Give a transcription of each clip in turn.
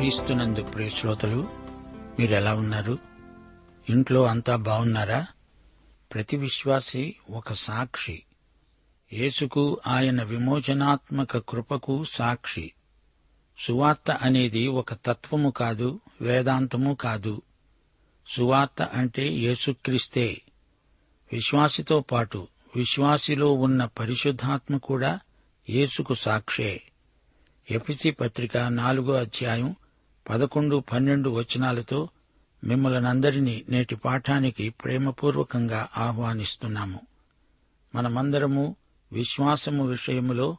క్రీస్తునందు ప్రియశ్రోతలు మీరు మీరెలా ఉన్నారు? ఇంట్లో అంతా బాగున్నారా ప్రతి విశ్వాసి ఒక సాక్షి. యేసుకు ఆయన విమోచనాత్మక కృపకు సాక్షి. సువార్త అనేది ఒక తత్వము కాదు వేదాంతము కాదు. సువార్త అంటే యేసుక్రీస్తే. విశ్వాసితో పాటు విశ్వాసిలో ఉన్న పరిశుద్ధాత్మ కూడా యేసుకు సాక్షే. ఎపిసి పత్రిక నాలుగో అధ్యాయం పదకొండు పన్నెండు వచనాలతో మిమ్మలనందరినీ నేటి పాఠానికి ప్రేమపూర్వకంగా ఆహ్వానిస్తున్నాము. మనమందరము విశ్వాసము విషయములో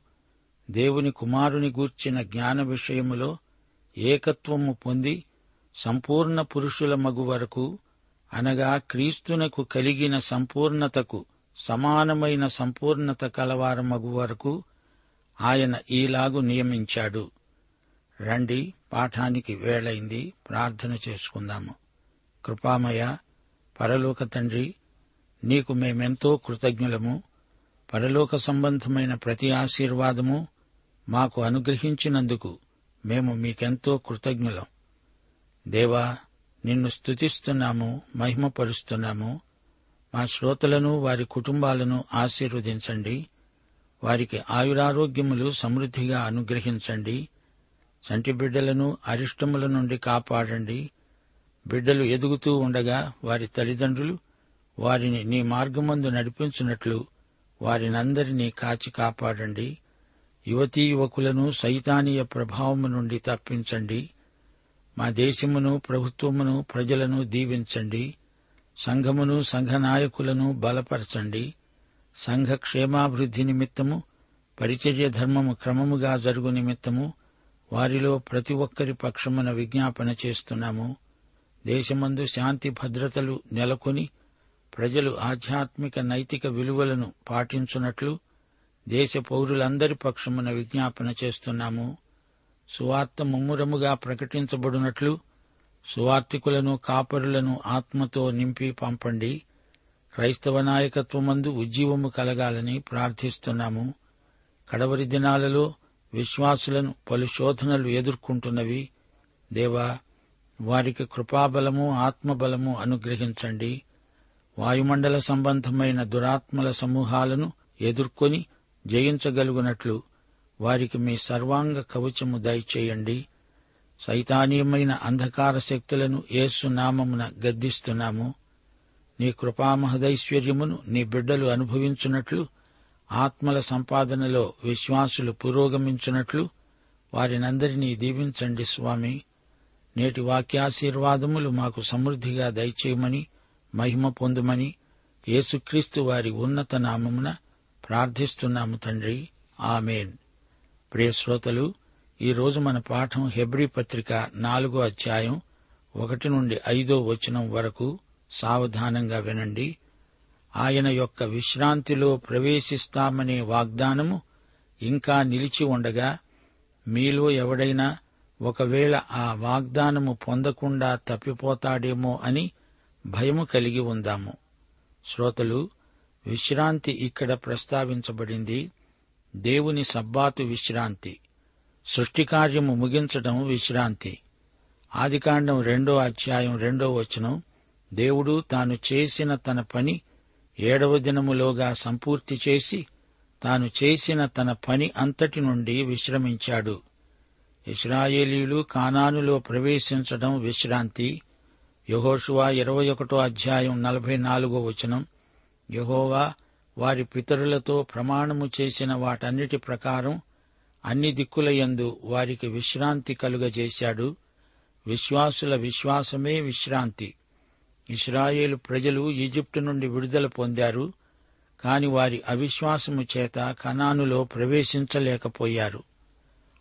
దేవుని కుమారుని గూర్చిన జ్ఞాన విషయములో ఏకత్వము పొంది సంపూర్ణ పురుషుల మగు వరకు అనగా క్రీస్తునకు కలిగిన సంపూర్ణతకు సమానమైన సంపూర్ణత కలవార మగు వరకు ఆయన ఈలాగు నియమించాడు. రండి పాఠానికి వేళైంది. ప్రార్థన చేసుకుందాము. కృపామయ పరలోక తండ్రి నీకు మేమెంతో కృతజ్ఞులము. పరలోక సంబంధమైన ప్రతి ఆశీర్వాదము మాకు అనుగ్రహించినందుకు మేము మీకెంతో కృతజ్ఞులం. దేవా నిన్ను స్తుతిస్తున్నాము మహిమపరుస్తున్నాము. మా శ్రోతలను వారి కుటుంబాలను ఆశీర్వదించండి. వారికి ఆయురారోగ్యములు సమృద్ధిగా అనుగ్రహించండి. చంటి బిడ్డలను అరిష్టముల నుండి కాపాడండి. బిడ్డలు ఎదుగుతూ ఉండగా వారి తల్లిదండ్రులు వారిని నీ మార్గమందు నడిపించినట్లు వారినందరినీ కాచి కాపాడండి. యువతీ యువకులను సైతానీయ ప్రభావము నుండి తప్పించండి. మా దేశమును ప్రభుత్వమును ప్రజలను దీవించండి. సంఘమును సంఘ నాయకులను బలపరచండి. సంఘ క్షేమాభివృద్ధి నిమిత్తము పరిచర్య ధర్మము క్రమముగా జరుగు నిమిత్తము వారిలో ప్రతి ఒక్కరి పక్షమున విజ్ఞాపన చేస్తున్నాము. దేశమందు శాంతి భద్రతలు నెలకొని ప్రజలు ఆధ్యాత్మిక నైతిక విలువలను పాటించున్నట్లు దేశ పౌరులందరి పక్షమున విజ్ఞాపన చేస్తున్నాము. సువార్త ముమ్మురముగా ప్రకటించబడినట్లు సువార్తికులను కాపరులను ఆత్మతో నింపి పంపండి. క్రైస్తవ నాయకత్వమందు ఉజ్జీవము కలగాలని ప్రార్థిస్తున్నాము. కడవరి దినాలలో విశ్వాసులను పలు శోధనలు ఎదుర్కొంటున్నవి. దేవా వారికి కృపాబలము ఆత్మబలము అనుగ్రహించండి. వాయుమండల సంబంధమైన దురాత్మల సమూహాలను ఎదుర్కొని జయించగలుగునట్లు వారికి మీ సర్వాంగ కవచము దయచేయండి. సైతానీయమైన అంధకార శక్తులను ఏసు నామమున గద్దిస్తున్నాము. నీ కృపామహదైశ్వర్యమును నీ బిడ్డలు అనుభవించున్నట్లు ఆత్మల సంపాదనలో విశ్వాసులు పురోగమించున్నట్లు వారినందరినీ దీవించండి స్వామి. నేటి వాక్యాశీర్వాదములు మాకు సమృద్ధిగా దయచేయమని మహిమ పొందుమని యేసుక్రీస్తు వారి ఉన్నత నామమున ప్రార్థిస్తున్నాము తండ్రి. ఆమెన్. ప్రియశ్రోతలు ఈరోజు మన పాఠం హెబ్రీ పత్రిక నాలుగో అధ్యాయం ఒకటి నుండి ఐదో వచనం వరకు సావధానంగా వినండి. ఆయన యొక్క విశ్రాంతిలో ప్రవేశిస్తామనే వాగ్దానము ఇంకా నిలిచి ఉండగా మీలో ఎవడైనా ఒకవేళ ఆ వాగ్దానము పొందకుండా తప్పిపోతాడేమో అని భయము కలిగి ఉందాము. శ్రోతలు విశ్రాంతి ఇక్కడ ప్రస్తావించబడింది. దేవుని సబ్బాతు విశ్రాంతి. సృష్టికార్యము ముగించడం విశ్రాంతి. ఆదికాండం రెండో అధ్యాయం రెండో వచనం దేవుడు తాను చేసిన తన పని ఏడవ దినములోగా సంపూర్తి చేసి తాను చేసిన తన పని అంతటి నుండి విశ్రమించాడు. ఇస్రాయేలీలు కానానులో ప్రవేశించడం విశ్రాంతి. యహోషువా ఇరవై ఒకటో అధ్యాయం నలభై నాలుగో వచనం. యహోవా వారి పితరులతో ప్రమాణము చేసిన వాటన్నిటి ప్రకారం అన్ని దిక్కులయందు వారికి విశ్రాంతి కలుగజేశాడు. విశ్వాసుల విశ్వాసమే విశ్రాంతి. ఇస్రాయేలు ప్రజలు ఈజిప్టు నుండి విడుదల పొందారు కాని వారి అవిశ్వాసము చేత కనానులో ప్రవేశించలేకపోయారు.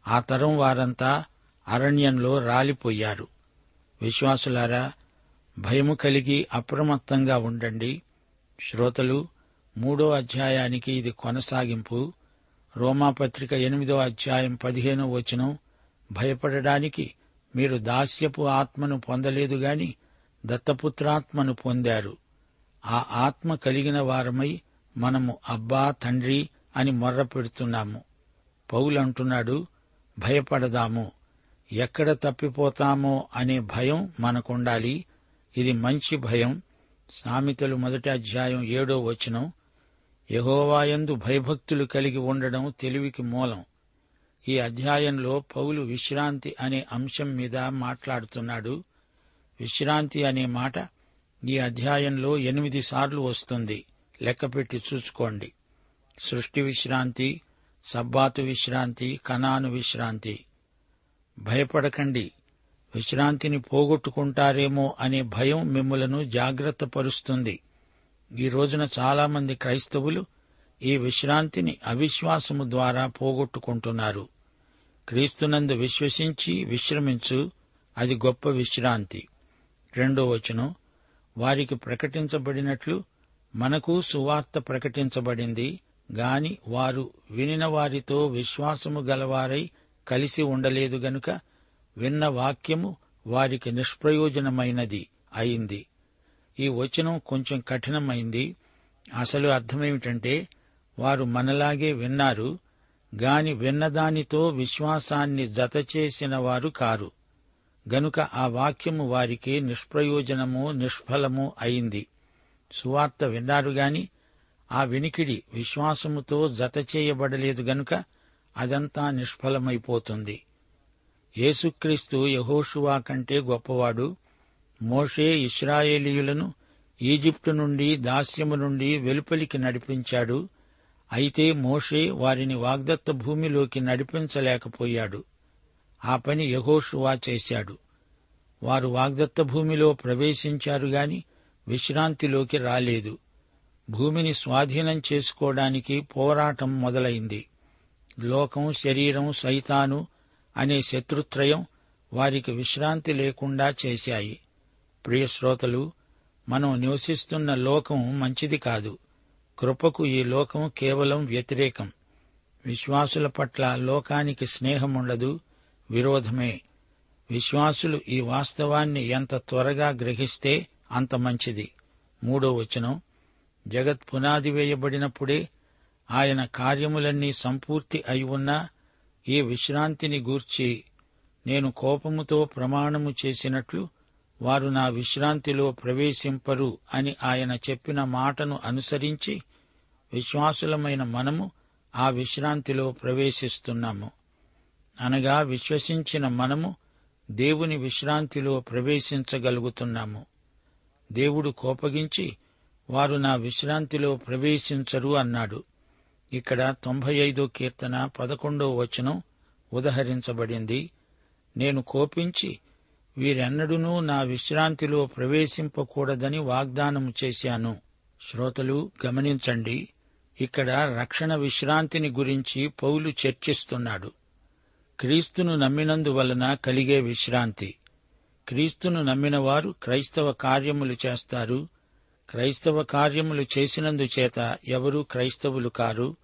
ఆ తరం వారంతా అరణ్యంలో రాలిపోయారు. విశ్వాసులారా భయము కలిగి అప్రమత్తంగా ఉండండి. శ్రోతలు మూడో అధ్యాయానికి ఇది కొనసాగింపు. రోమాపత్రిక ఎనిమిదో అధ్యాయం పదిహేనో వచనం భయపడడానికి మీరు దాస్యపు ఆత్మను పొందలేదు గాని దత్తపుత్రాత్మను పొందారు. ఆ ఆత్మ కలిగిన వారమై మనము అబ్బా తండ్రి అని మొర్ర పెడుతున్నాము. పౌలంటున్నాడు భయపడదాము. ఎక్కడ తప్పిపోతామో అనే భయం మనకుండాలి. ఇది మంచి భయం. సామెతలు మొదటి అధ్యాయం ఏడో వచనం. యహోవాయందు భయభక్తులు కలిగి ఉండడం తెలివికి మూలం. ఈ అధ్యాయంలో పౌలు విశ్రాంతి అనే అంశం మీద మాట్లాడుతున్నాడు. విశ్రాంతి అనే మాట ఈ అధ్యాయంలో ఎనిమిది సార్లు వస్తుంది. లెక్కపెట్టి చూసుకోండి. సృష్టి విశ్రాంతి సబ్బాతు విశ్రాంతి కనాను విశ్రాంతి. భయపడకండి. విశ్రాంతిని పోగొట్టుకుంటారేమో అనే భయం మిమ్మలను జాగ్రత్త పరుస్తుంది. ఈ రోజున చాలామంది క్రైస్తవులు ఈ విశ్రాంతిని అవిశ్వాసము ద్వారా పోగొట్టుకుంటున్నారు. క్రీస్తునందు విశ్వసించి విశ్రమించు అది గొప్ప విశ్రాంతి. రెండో వచనం వారికి ప్రకటించబడినట్లు మనకు సువార్త ప్రకటించబడింది గాని వారు వినిన వారితో విశ్వాసము గలవారై కలిసి ఉండలేదు గనుక విన్న వాక్యము వారికి నిష్ప్రయోజనమైనది అయింది. ఈ వచనం కొంచెం కఠినమైంది. అసలు అర్థమేమిటంటే వారు మనలాగే విన్నారు గాని విన్నదానితో విశ్వాసాన్ని జతచేసిన వారు కారు. గనుక ఆ వాక్యము వారికి నిష్ప్రయోజనము నిష్ఫలము అయింది. సువార్త విన్నారుగాని ఆ వినికిడి విశ్వాసముతో జత చేయబడలేదు గనుక అదంతా నిష్ఫలమైపోతుంది. యేసుక్రీస్తు యహోషువా కంటే గొప్పవాడు. మోషే ఇస్రాయేలీయులను ఈజిప్టు నుండి దాస్యము నుండి వెలుపలికి నడిపించాడు. అయితే మోషే వారిని వాగ్దత్త భూమిలోకి నడిపించలేకపోయాడు. ఆ పని యహోషువా చేశాడు. వారు వాగ్దత్త భూమిలో ప్రవేశించారు గాని విశ్రాంతిలోకి రాలేదు. భూమిని స్వాధీనం చేసుకోవడానికి పోరాటం మొదలైంది. లోకం శరీరం సైతాను అనే శత్రుత్రయం వారికి విశ్రాంతి లేకుండా చేశాయి. ప్రియశ్రోతలు మనం నివసిస్తున్న లోకం మంచిది కాదు. కృపకు ఈ లోకం కేవలం వ్యతిరేకం. విశ్వాసుల పట్ల లోకానికి స్నేహముండదు. విరోధమే. విశ్వాసులు ఈ వాస్తవాన్ని ఎంత త్వరగా గ్రహిస్తే అంత మంచిది. మూడో వచనం. జగత్ పునాది వేయబడినప్పుడే ఆయన కార్యములన్నీ సంపూర్తి అయి ఉన్నా ఈ విశ్రాంతిని గూర్చి నేను కోపముతో ప్రమాణము చేసినట్లు వారు నా విశ్రాంతిలో ప్రవేశింపరు అని ఆయన చెప్పిన మాటను అనుసరించి విశ్వాసులమైన మనము ఆ విశ్రాంతిలో ప్రవేశిస్తున్నాము. అనగా విశ్వసించిన మనము దేవుని విశ్రాంతిలో ప్రవేశించగలుగుతున్నాము. దేవుడు కోపగించి వారు నా విశ్రాంతిలో ప్రవేశించరు అన్నాడు. ఇక్కడ తొంభై ఐదో కీర్తన పదకొండో వచనం ఉదహరించబడింది. నేను కోపించి వీరెన్నడూనూ నా విశ్రాంతిలో ప్రవేశింపకూడదని వాగ్దానం చేశాను. శ్రోతలు గమనించండి ఇక్కడ రక్షణ విశ్రాంతిని గురించి పౌలు చర్చిస్తున్నాడు. క్రీస్తును నమ్మినందువలన కలిగే విశ్రాంతి. క్రీస్తును నమ్మినవారు క్రైస్తవ కార్యములు చేస్తారు. క్రైస్తవ కార్యములు చేసినందుచేత ఎవరూ క్రైస్తవులు కారు.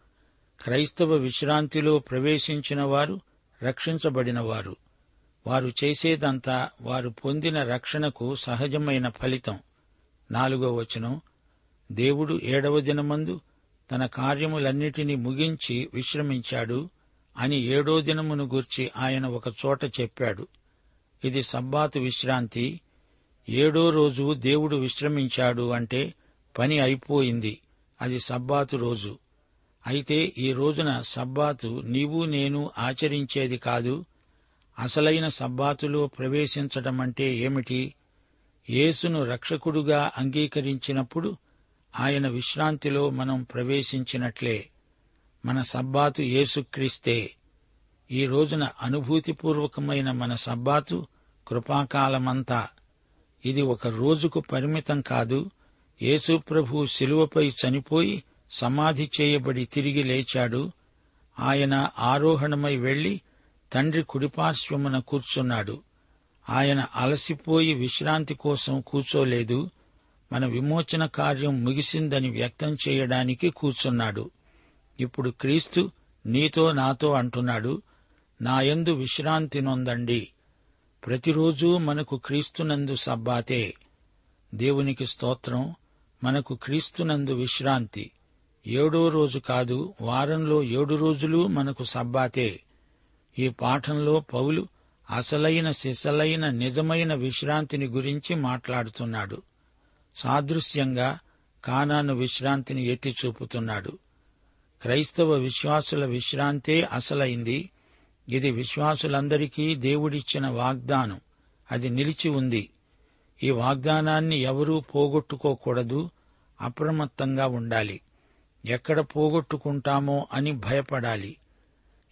క్రైస్తవ విశ్రాంతిలో ప్రవేశించిన వారు రక్షించబడినవారు. వారు చేసేదంతా వారు పొందిన రక్షణకు సహజమైన ఫలితం. నాలుగో వచనం. దేవుడు ఏడవ దినమందు తన కార్యములన్నిటినీ ముగించి విశ్రమించాడు. అని ఏడో దినమును గూర్చి ఆయన ఒక చోట చెప్పాడు. ఇది సబ్బాతు విశ్రాంతి. ఏడో రోజు దేవుడు విశ్రమించాడు అంటే పని అయిపోయింది. అది సబ్బాతు రోజు. అయితే ఈ రోజున సబ్బాతు నీవు నేను ఆచరించేది కాదు. అసలైన సబ్బాతులో ప్రవేశించటం అంటే ఏమిటి? యేసును రక్షకుడుగా అంగీకరించినప్పుడు ఆయన విశ్రాంతిలో మనం ప్రవేశించినట్లే. మన సబ్బాతు యేసుక్రీస్తే ఈ రోజున అనుభూతిపూర్వకమైన మన సబ్బాతు కృపాకాలమంతా. ఇది ఒక రోజుకు పరిమితం కాదు యేసుప్రభు శిలువపై చనిపోయి సమాధి చేయబడి తిరిగి లేచాడు. ఆయన ఆరోహణమై వెళ్ళి తండ్రి కుడిపార్శ్వమున కూర్చున్నాడు. ఆయన అలసిపోయి విశ్రాంతి కోసం కూర్చోలేదు. మన విమోచన కార్యం ముగిసిందని వ్యక్తం చేయడానికి కూర్చున్నాడు. ఇప్పుడు క్రీస్తు నీతో నాతో అంటున్నాడు నాయందు విశ్రాంతి నొందండి. ప్రతిరోజూ మనకు క్రీస్తునందు సబ్బాతే. దేవునికి స్తోత్రం మనకు క్రీస్తునందు విశ్రాంతి. ఏడో రోజు కాదు వారంలో ఏడు రోజులు మనకు సబ్బాతే. ఈ పాఠంలో పౌలు అసలైన సిసలైన నిజమైన విశ్రాంతిని గురించి మాట్లాడుతున్నాడు. సాదృశ్యంగా కానాను విశ్రాంతిని ఎత్తి చూపుతున్నాడు. క్రైస్తవ విశ్వాసుల విశ్రాంతే అసలైంది. ఇది విశ్వాసులందరికీ దేవుడిచ్చిన వాగ్దానం. అది నిలిచి ఉంది. ఈ వాగ్దానాన్ని ఎవరూ పోగొట్టుకోకూడదు. అప్రమత్తంగా ఉండాలి. ఎక్కడ పోగొట్టుకుంటామో అని భయపడాలి.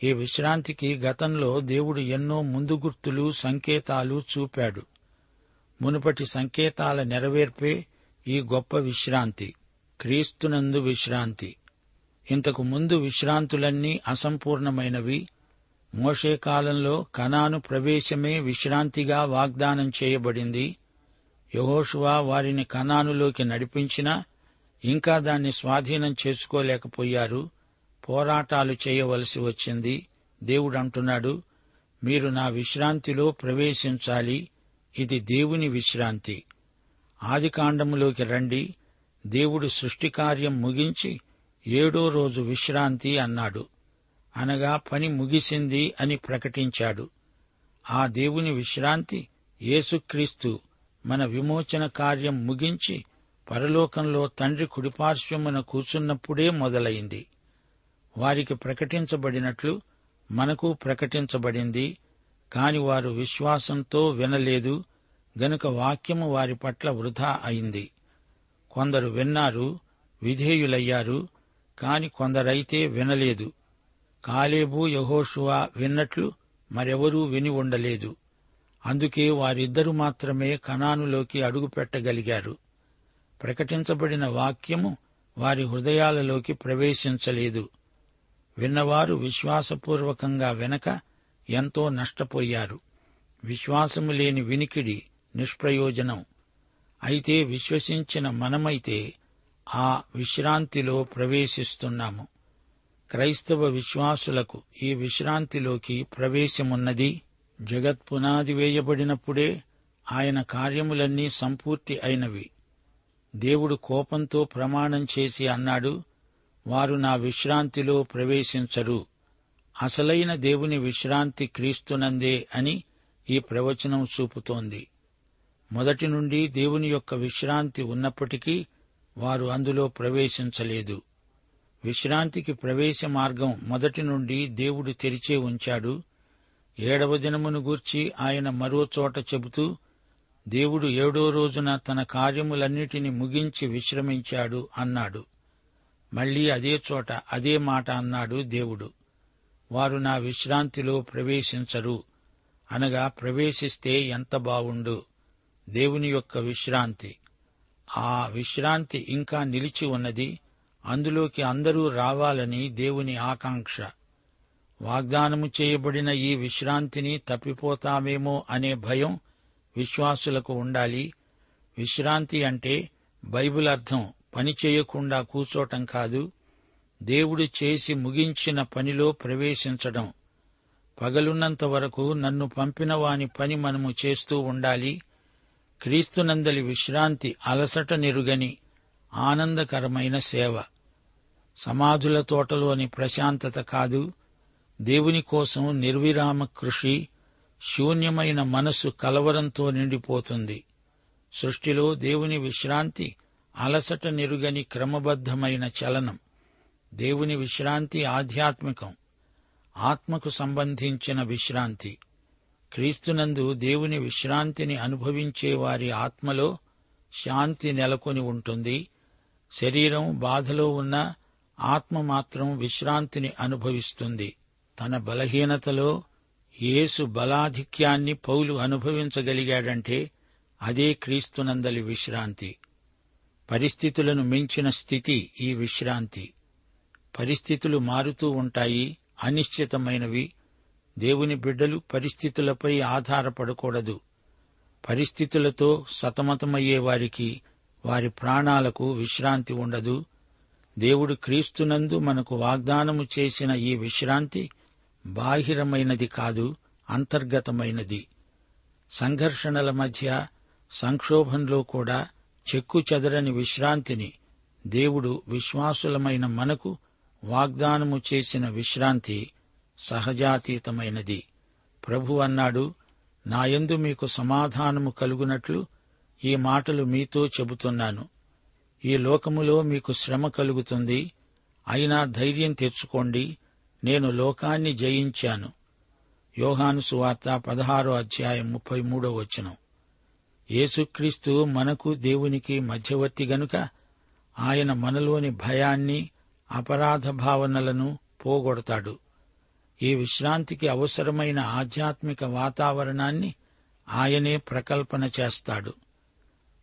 ఈ విశ్రాంతికి గతంలో దేవుడు ఎన్నో ముందు గుర్తులు సంకేతాలు చూపాడు. మునుపటి సంకేతాల నెరవేర్పే ఈ గొప్ప విశ్రాంతి క్రీస్తునందు విశ్రాంతి. ఇంతకు ముందు విశ్రాంతులన్నీ అసంపూర్ణమైనవి. మోషే కాలంలో కనాను ప్రవేశమే విశ్రాంతిగా వాగ్దానం చేయబడింది. యహోషువా వారిని కనానులోకి నడిపించినా ఇంకా దాన్ని స్వాధీనం చేసుకోలేకపోయారు. పోరాటాలు చేయవలసి వచ్చింది. దేవుడు అంటున్నాడు మీరు నా విశ్రాంతిలో ప్రవేశించాలి. ఇది దేవుని విశ్రాంతి. ఆదికాండములోకి రండి. దేవుడు సృష్టికార్యం ముగించి ఏడో రోజు విశ్రాంతి అన్నాడు. అనగా పని ముగిసింది అని ప్రకటించాడు. ఆ దేవుని విశ్రాంతి యేసుక్రీస్తు మన విమోచన కార్యం ముగించి పరలోకంలో తండ్రి కుడిపార్శ్వమున కూర్చున్నప్పుడే మొదలైంది. వారికి ప్రకటించబడినట్లు మనకు ప్రకటించబడింది. కాని వారు విశ్వాసంతో వినలేదు. గనుక వాక్యము వారి పట్ల వృధా అయింది. కొందరు విన్నారు విధేయులయ్యారు కాని కొందరైతే వినలేదు. కాలేబు యహోషువా విన్నట్లు మరెవరూ విని ఉండలేదు. అందుకే వారిద్దరు మాత్రమే కణానులోకి అడుగుపెట్టగలిగారు ప్రకటించబడిన వాక్యము వారి హృదయాలలోకి ప్రవేశించలేదు. విన్నవారు విశ్వాసపూర్వకంగా వెనక ఎంతో నష్టపోయారు. విశ్వాసము లేని వినికిడి నిష్ప్రయోజనం. అయితే విశ్వసించిన మనమైతే ఆ విశ్రాంతిలో ప్రవేశిస్తున్నాము. క్రైస్తవ విశ్వాసులకు ఈ విశ్రాంతిలోకి ప్రవేశమున్నది. జగత్ పునాది వేయబడినప్పుడే ఆయన కార్యములన్నీ సంపూర్తి అయినవి. దేవుడు కోపంతో ప్రమాణం చేసి అన్నాడు వారు నా విశ్రాంతిలో ప్రవేశించరు. అసలైన దేవుని విశ్రాంతి క్రీస్తునందే అని ఈ ప్రవచనం చూపుతోంది. మొదటి నుండి దేవుని యొక్క విశ్రాంతి ఉన్నప్పటికీ వారు అందులో ప్రవేశించలేదు. విశ్రాంతికి ప్రవేశ మార్గం మొదటి నుండి దేవుడు తెరిచే ఉంచాడు. ఏడవ దినమును గూర్చి ఆయన మరో చోట చెబుతూ దేవుడు ఏడో రోజున తన కార్యములన్నిటిని ముగించి విశ్రమించాడు అన్నాడు. మళ్ళీ అదే చోట అదే మాట అన్నాడు దేవుడు. వారు నా విశ్రాంతిలో ప్రవేశించరు. అనగా ప్రవేశిస్తే ఎంత బావుండు. దేవుని యొక్క విశ్రాంతి. ఆ విశ్రాంతి ఇంకా నిలిచి ఉన్నది. అందులోకి అందరూ రావాలని దేవుని ఆకాంక్ష. వాగ్దానము చేయబడిన ఈ విశ్రాంతిని తప్పిపోతామేమో అనే భయం విశ్వాసులకు ఉండాలి. విశ్రాంతి అంటే బైబిల్ అర్థం పని చేయకుండా కూర్చోటం కాదు. దేవుడు చేసి ముగించిన పనిలో ప్రవేశించడం. పగలున్నంత వరకు నన్ను పంపిన వాని పని మనము చేస్తూ ఉండాలి. క్రీస్తునందలి విశ్రాంతి అలసట నిరుగని ఆనందకరమైన సేవ. సమాధుల తోటలోని ప్రశాంతత కాదు దేవుని కోసం నిర్విరామ కృషి శూన్యమైన మనసు కలవరంతో నిండిపోతుంది. సృష్టిలో దేవుని విశ్రాంతి అలసట నిరుగని క్రమబద్ధమైన చలనం. దేవుని విశ్రాంతి ఆధ్యాత్మికం. ఆత్మకు సంబంధించిన విశ్రాంతి. క్రీస్తునందు దేవుని విశ్రాంతిని అనుభవించే వారి ఆత్మలో శాంతి నెలకొని ఉంటుంది. శరీరం బాధలో ఉన్న ఆత్మ మాత్రం విశ్రాంతిని అనుభవిస్తుంది. తన బలహీనతలో యేసు బలాధిక్యాన్ని పౌలు అనుభవించగలిగాడంటే అదే క్రీస్తునందలి విశ్రాంతి. పరిస్థితులను మించిన స్థితి ఈ విశ్రాంతి. పరిస్థితులు మారుతూ ఉంటాయి అనిశ్చితమైనవి దేవుని బిడ్డలు పరిస్థితులపై ఆధారపడకూడదు. పరిస్థితులతో సతమతమయ్యే వారికి వారి ప్రాణాలకు విశ్రాంతి ఉండదు. దేవుడు క్రీస్తునందు మనకు వాగ్దానము చేసిన ఈ విశ్రాంతి బాహిరమైనది కాదు అంతర్గతమైనది. సంఘర్షణల మధ్య సంక్షోభంలో కూడా చెక్కు చెదరని విశ్రాంతిని దేవుడు విశ్వాసులమైన మనకు వాగ్దానము చేసిన విశ్రాంతి సహజాతీతమైనది. ప్రభు అన్నాడు నాయందు మీకు సమాధానము కలుగునట్లు ఈ మాటలు మీతో చెబుతున్నాను. ఈ లోకములో మీకు శ్రమ కలుగుతుంది. అయినా ధైర్యం తెచ్చుకోండి. నేను లోకాన్ని జయించాను. యోహాను సువార్త పదహారో అధ్యాయం ముప్పై మూడో వచనం. యేసుక్రీస్తు మనకు దేవునికి మధ్యవర్తి గనుక ఆయన మనలోని భయాన్ని అపరాధ భావనలను పోగొడతాడు. ఈ విశ్రాంతికి అవసరమైన ఆధ్యాత్మిక వాతావరణాన్ని ఆయనే ప్రకల్పన చేస్తాడు.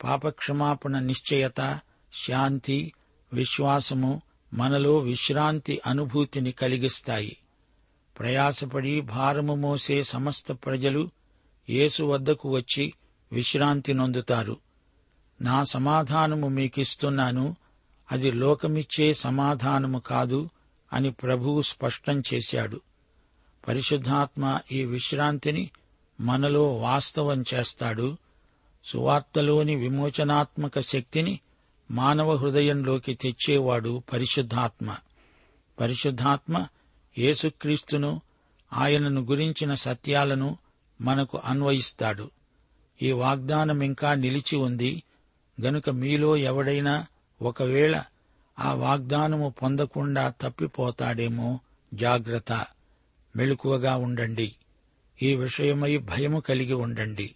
పాపక్షమాపణ నిశ్చయత శాంతి విశ్వాసము మనలో విశ్రాంతి అనుభూతిని కలిగిస్తాయి. ప్రయాసపడి భారము మోసే సమస్త ప్రజలు యేసు వద్దకు వచ్చి విశ్రాంతి నొందుతారు. నా సమాధానము మీకిస్తున్నాను అది లోకమిచ్చే సమాధానము కాదు అని ప్రభువు స్పష్టం చేశాడు. పరిశుద్ధాత్మ ఈ విశ్రాంతిని మనలో వాస్తవం చేస్తాడు. సువార్తలోని విమోచనాత్మక శక్తిని మానవ హృదయంలోకి తెచ్చేవాడు పరిశుద్ధాత్మ. పరిశుద్ధాత్మ యేసుక్రీస్తును ఆయనను గురించిన సత్యాలను మనకు అన్వయిస్తాడు. ఈ వాగ్దానం ఇంకా నిలిచి ఉంది. గనుక మీలో ఎవడైనా ఒకవేళ ఆ వాగ్దానము పొందకుండా తప్పిపోతాడేమో జాగ్రత్త. మెలకువగా ఉండండి. ఈ విషయమై భయము కలిగి ఉండండి.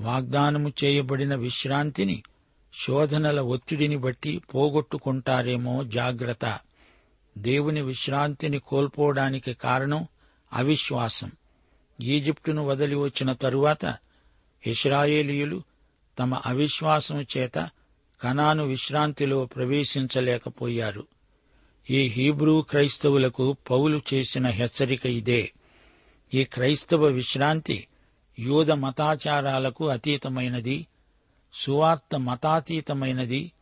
వాగ్దానము చేయబడిన విశ్రాంతిని శోధనల ఒత్తిడిని బట్టి పోగొట్టుకుంటారేమో జాగ్రత్త. దేవుని విశ్రాంతిని కోల్పోవడానికి కారణం అవిశ్వాసం. ఈజిప్టును వదిలి వచ్చిన తరువాత ఇస్రాయేలీయులు తమ అవిశ్వాసం చేత కనాను విశ్రాంతిలో ప్రవేశించలేకపోయారు. ఈ హీబ్రూ క్రైస్తవులకు పౌలు చేసిన హెచ్చరిక ఇదే. ఈ క్రైస్తవ విశ్రాంతి యూద మతాచారాలకు అతీతమైనది సువార్త మతాతీతమైనది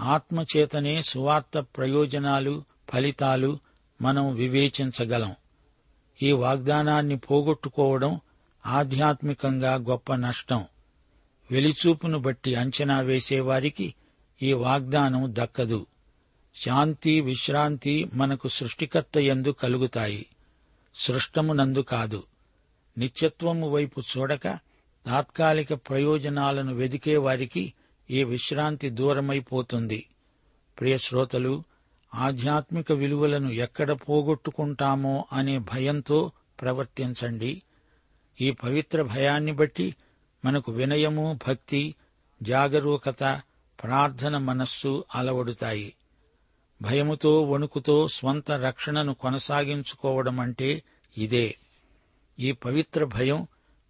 ఆత్మచేతనే సువార్త ప్రయోజనాలు ఫలితాలు మనం వివేచించగలం. ఈ వాగ్దానాన్ని పోగొట్టుకోవడం ఆధ్యాత్మికంగా గొప్ప నష్టం. వెలిచూపును బట్టి అంచనా వేసేవారికి ఈ వాగ్దానం దక్కదు. శాంతి విశ్రాంతి మనకు సృష్టికర్త ఎందు కలుగుతాయి. సృష్టమునందు కాదు. నిత్యత్వము వైపు చూడక తాత్కాలిక ప్రయోజనాలను వెదికే వారికి ఈ విశ్రాంతి దూరమైపోతుంది. ప్రియ శ్రోతలు ఆధ్యాత్మిక విలువలను ఎక్కడ పోగొట్టుకుంటామో అనే భయంతో ప్రవర్తించండి. ఈ పవిత్ర భయాన్ని బట్టి మనకు వినయము భక్తి జాగరూకత ప్రార్థన మనస్సు అలవడుతాయి. భయముతో వణుకుతో స్వంత రక్షణను కొనసాగించుకోవడం అంటే ఇదే. ఈ పవిత్ర భయం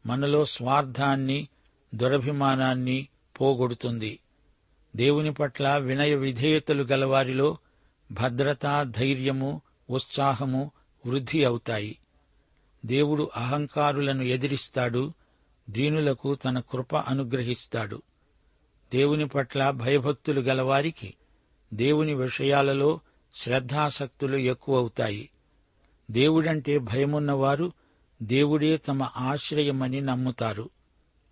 మనలో స్వార్థాన్ని దురభిమానాన్ని పోగొడుతుంది. దేవుని పట్ల వినయ విధేయతలు గలవారిలో భద్రత ధైర్యము ఉత్సాహము వృద్ధి అవుతాయి. దేవుడు అహంకారులను ఎదిరిస్తాడు దీనులకు తన కృప అనుగ్రహిస్తాడు. దేవుని పట్ల భయభక్తులు గలవారికి దేవుని విషయాలలో శ్రద్ధాసక్తులు ఎక్కువవుతాయి. దేవుడంటే భయమున్నవారు దేవుడే తమ ఆశ్రయమని నమ్ముతారు.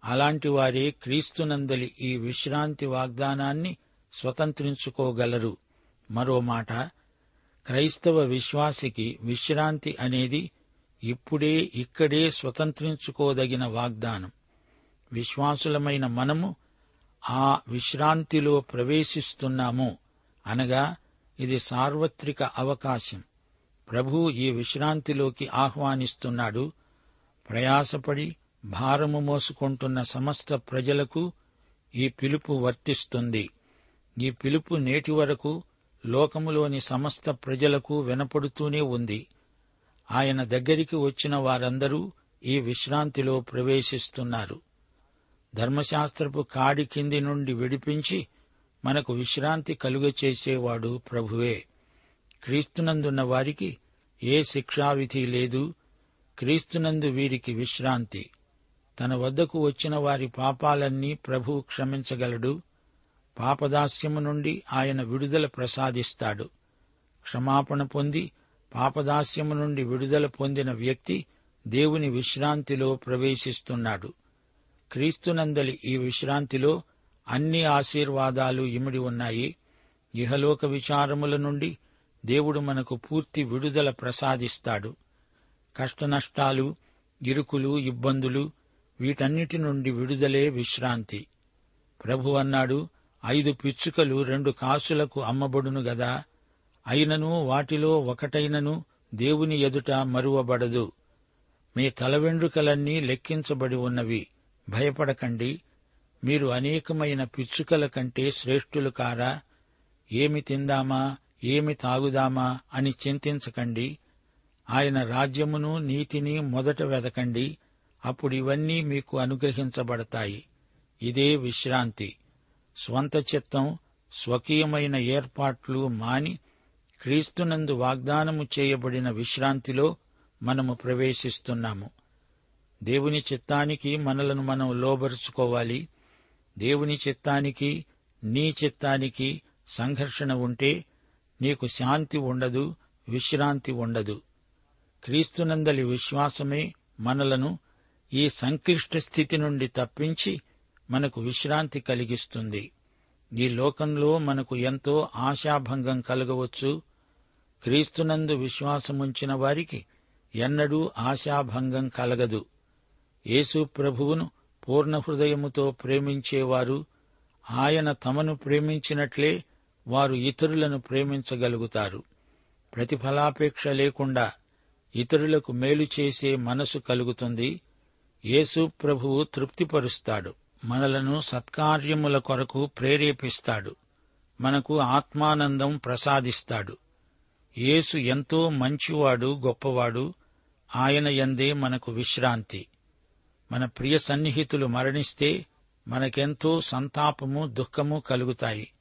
అలాంటి వారే క్రీస్తునందలి ఈ విశ్రాంతి వాగ్దానాన్ని స్వతంత్రించుకోగలరు. మరో మాట క్రైస్తవ విశ్వాసికి విశ్రాంతి అనేది ఇప్పుడే ఇక్కడే స్వతంత్రించుకోదగిన వాగ్దానం. విశ్వాసులమైన మనము ఆ విశ్రాంతిలో ప్రవేశిస్తున్నాము. అనగా ఇది సార్వత్రిక అవకాశం. ప్రభు ఈ విశ్రాంతిలోకి ఆహ్వానిస్తున్నాడు. ప్రయాసపడి భారము మోసుకుంటున్న సమస్త ప్రజలకు ఈ పిలుపు వర్తిస్తుంది. ఈ పిలుపు నేటి వరకు లోకములోని సమస్త ప్రజలకు వినపడుతూనే ఉంది. ఆయన దగ్గరికి వచ్చిన వారందరూ ఈ విశ్రాంతిలో ప్రవేశిస్తున్నారు. ధర్మశాస్త్రపు కాడి కింది నుండి విడిపించి మనకు విశ్రాంతి కలుగచేసేవాడు ప్రభువే. క్రీస్తునందున్న వారికి ఏ శిక్షావిధి లేదు. క్రీస్తునందు వీరికి విశ్రాంతి. తన వద్దకు వచ్చిన వారి పాపాలన్నీ ప్రభు క్షమించగలడు. పాపదాస్యము నుండి ఆయన విడుదల ప్రసాదిస్తాడు. క్షమాపణ పొంది పాపదాస్యము నుండి విడుదల పొందిన వ్యక్తి దేవుని విశ్రాంతిలో ప్రవేశిస్తున్నాడు. క్రీస్తునందలి ఈ విశ్రాంతిలో అన్ని ఆశీర్వాదాలు ఇమిడి ఉన్నాయి. ఇహలోక విచారముల నుండి దేవుడు మనకు పూర్తి విడుదల ప్రసాదిస్తాడు. కష్టనష్టాలు ఇరుకులు ఇబ్బందులు వీటన్నిటి నుండి విడుదలే విశ్రాంతి. ప్రభు అన్నాడు ఐదు పిచ్చుకలు రెండు కాసులకు అమ్మబడును గదా. అయినను వాటిలో ఒకటైనను దేవుని ఎదుట మరువబడదు. మీ తల వెండ్రుకలన్నీ లెక్కించబడి ఉన్నవి. భయపడకండి. మీరు అనేకమైన పిచ్చుకల కంటే శ్రేష్ఠులు కారా? ఏమి తిందామా? ఏమి తాగుదామా? అని చింతించకండి. ఆయన రాజ్యమును నీతిని మొదట వెదకండి. అప్పుడు ఇవన్నీ మీకు అనుగ్రహించబడతాయి. ఇదే విశ్రాంతి. స్వంత చిత్తం స్వకీయమైన ఏర్పాట్లు మాని క్రీస్తునందు వాగ్దానము చేయబడిన విశ్రాంతిలో మనము ప్రవేశిస్తున్నాము. దేవుని చిత్తానికి మనలను మనం లోబరుచుకోవాలి. దేవుని చిత్తానికి నీ చిత్తానికి సంఘర్షణ ఉంటే నీకు శాంతి ఉండదు విశ్రాంతి ఉండదు. క్రీస్తునందలి విశ్వాసమే మనలను ఈ సంక్లిష్ట స్థితి నుండి తప్పించి మనకు విశ్రాంతి కలిగిస్తుంది. ఈ లోకంలో మనకు ఎంతో ఆశాభంగం కలగవచ్చు. క్రీస్తునందు విశ్వాసముంచిన వారికి ఎన్నడూ ఆశాభంగం కలగదు. యేసు ప్రభువును పూర్ణ హృదయముతో ప్రేమించేవారు ఆయన తమను ప్రేమించినట్లే వారు ఇతరులను ప్రేమించగలుగుతారు. ప్రతిఫలాపేక్ష లేకుండా ఇతరులకు మేలు చేసే మనసు కలుగుతుంది. యేసు ప్రభువు తృప్తిపరుస్తాడు. మనలను సత్కార్యముల కొరకు ప్రేరేపిస్తాడు. మనకు ఆత్మానందం ప్రసాదిస్తాడు. యేసు ఎంతో మంచివాడు గొప్పవాడు. ఆయన ఎందే మనకు విశ్రాంతి. మన ప్రియ సన్నిహితులు మరణిస్తే మనకెంతో సంతాపము దుఃఖము కలుగుతాయి.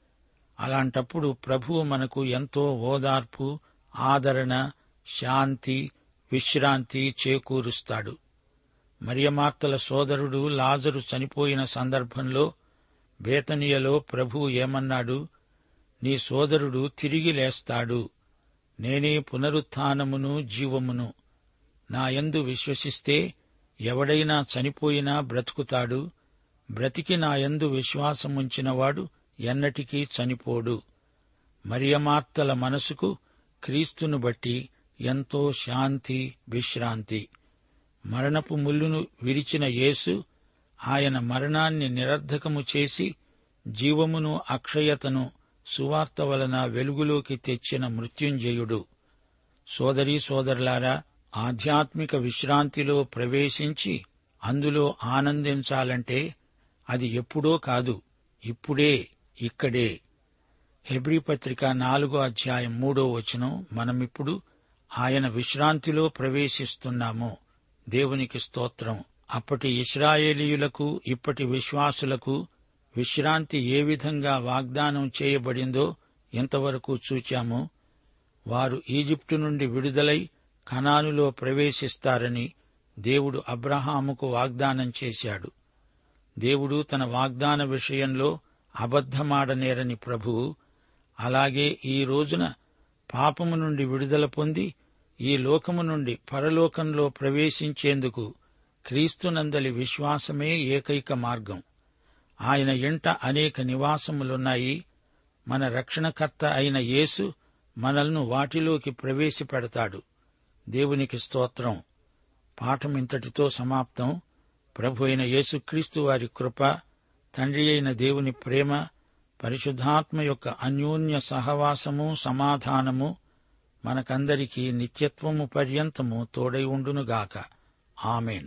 అలాంటప్పుడు ప్రభువు మనకు ఎంతో ఓదార్పు ఆదరణ శాంతి విశ్రాంతి చేకూరుస్తాడు. మరియమార్తల సోదరుడు లాజరు చనిపోయిన సందర్భంలో బేతనియలో ప్రభువు ఏమన్నాడు నీ సోదరుడు తిరిగి లేస్తాడు. నేనే పునరుత్నమును జీవమును. నాయందు విశ్వసిస్తే ఎవడైనా చనిపోయినా బ్రతుకుతాడు బ్రతికి నాయందు విశ్వాసముంచినవాడు ఎన్నటికీ చనిపోడు. మరియమార్తల మనసుకు క్రీస్తును బట్టి ఎంతో శాంతి విశ్రాంతి. మరణపు ముల్లును విరిచిన యేసు ఆయన మరణాన్ని నిరర్ధకము చేసి జీవమును అక్షయతను సువార్త వలన వెలుగులోకి తెచ్చిన మృత్యుంజయుడు. సోదరీ సోదరులారా ఆధ్యాత్మిక విశ్రాంతిలో ప్రవేశించి అందులో ఆనందించాలంటే అది ఎప్పుడో కాదు ఇప్పుడే ఇక్కడే. హెబ్రీ పత్రిక నాలుగో అధ్యాయం మూడో వచనం మనమిప్పుడు ఆయన విశ్రాంతిలో ప్రవేశిస్తున్నాము. దేవునికి స్తోత్రం. అప్పటి ఇస్రాయేలీయులకు ఇప్పటి విశ్వాసులకు విశ్రాంతి ఏ విధంగా వాగ్దానం చేయబడిందో ఇంతవరకు చూచాము. వారు ఈజిప్టు నుండి విడుదలై ఖనానులో ప్రవేశిస్తారని దేవుడు అబ్రహాముకు వాగ్దానం చేశాడు. దేవుడు తన వాగ్దాన విషయంలో అబద్ధమాడనేరని ప్రభువు అలాగే ఈ రోజున పాపము నుండి విడుదల పొంది ఈ లోకము నుండి పరలోకంలో ప్రవేశించేందుకు క్రీస్తునందలి విశ్వాసమే ఏకైక మార్గం. ఆయన ఇంట అనేక నివాసములున్నాయి. మన రక్షణకర్త అయిన యేసు మనల్ను వాటిలోకి ప్రవేశపెడతాడు. దేవునికి స్తోత్రం. పాఠం ఇంతటితో సమాప్తం. ప్రభు అయిన యేసుక్రీస్తు వారి కృప తండ్రి అయిన దేవుని ప్రేమ పరిశుద్ధాత్మ యొక్క అన్యోన్య సహవాసము సమాధానము మనకందరికీ నిత్యత్వము పర్యంతము తోడై ఉండునుగాక. ఆమెన్.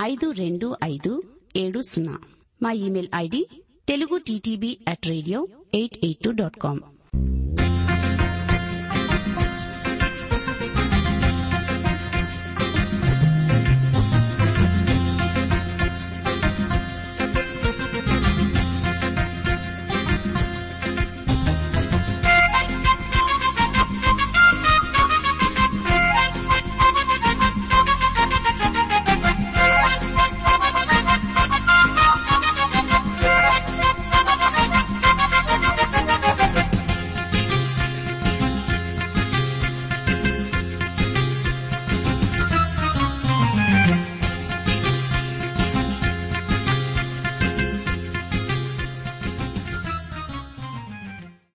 ఐదు రెండు ఐదు ఏడు సున్నా. మా email ID Telugu TTB at radio eight eight two dot com.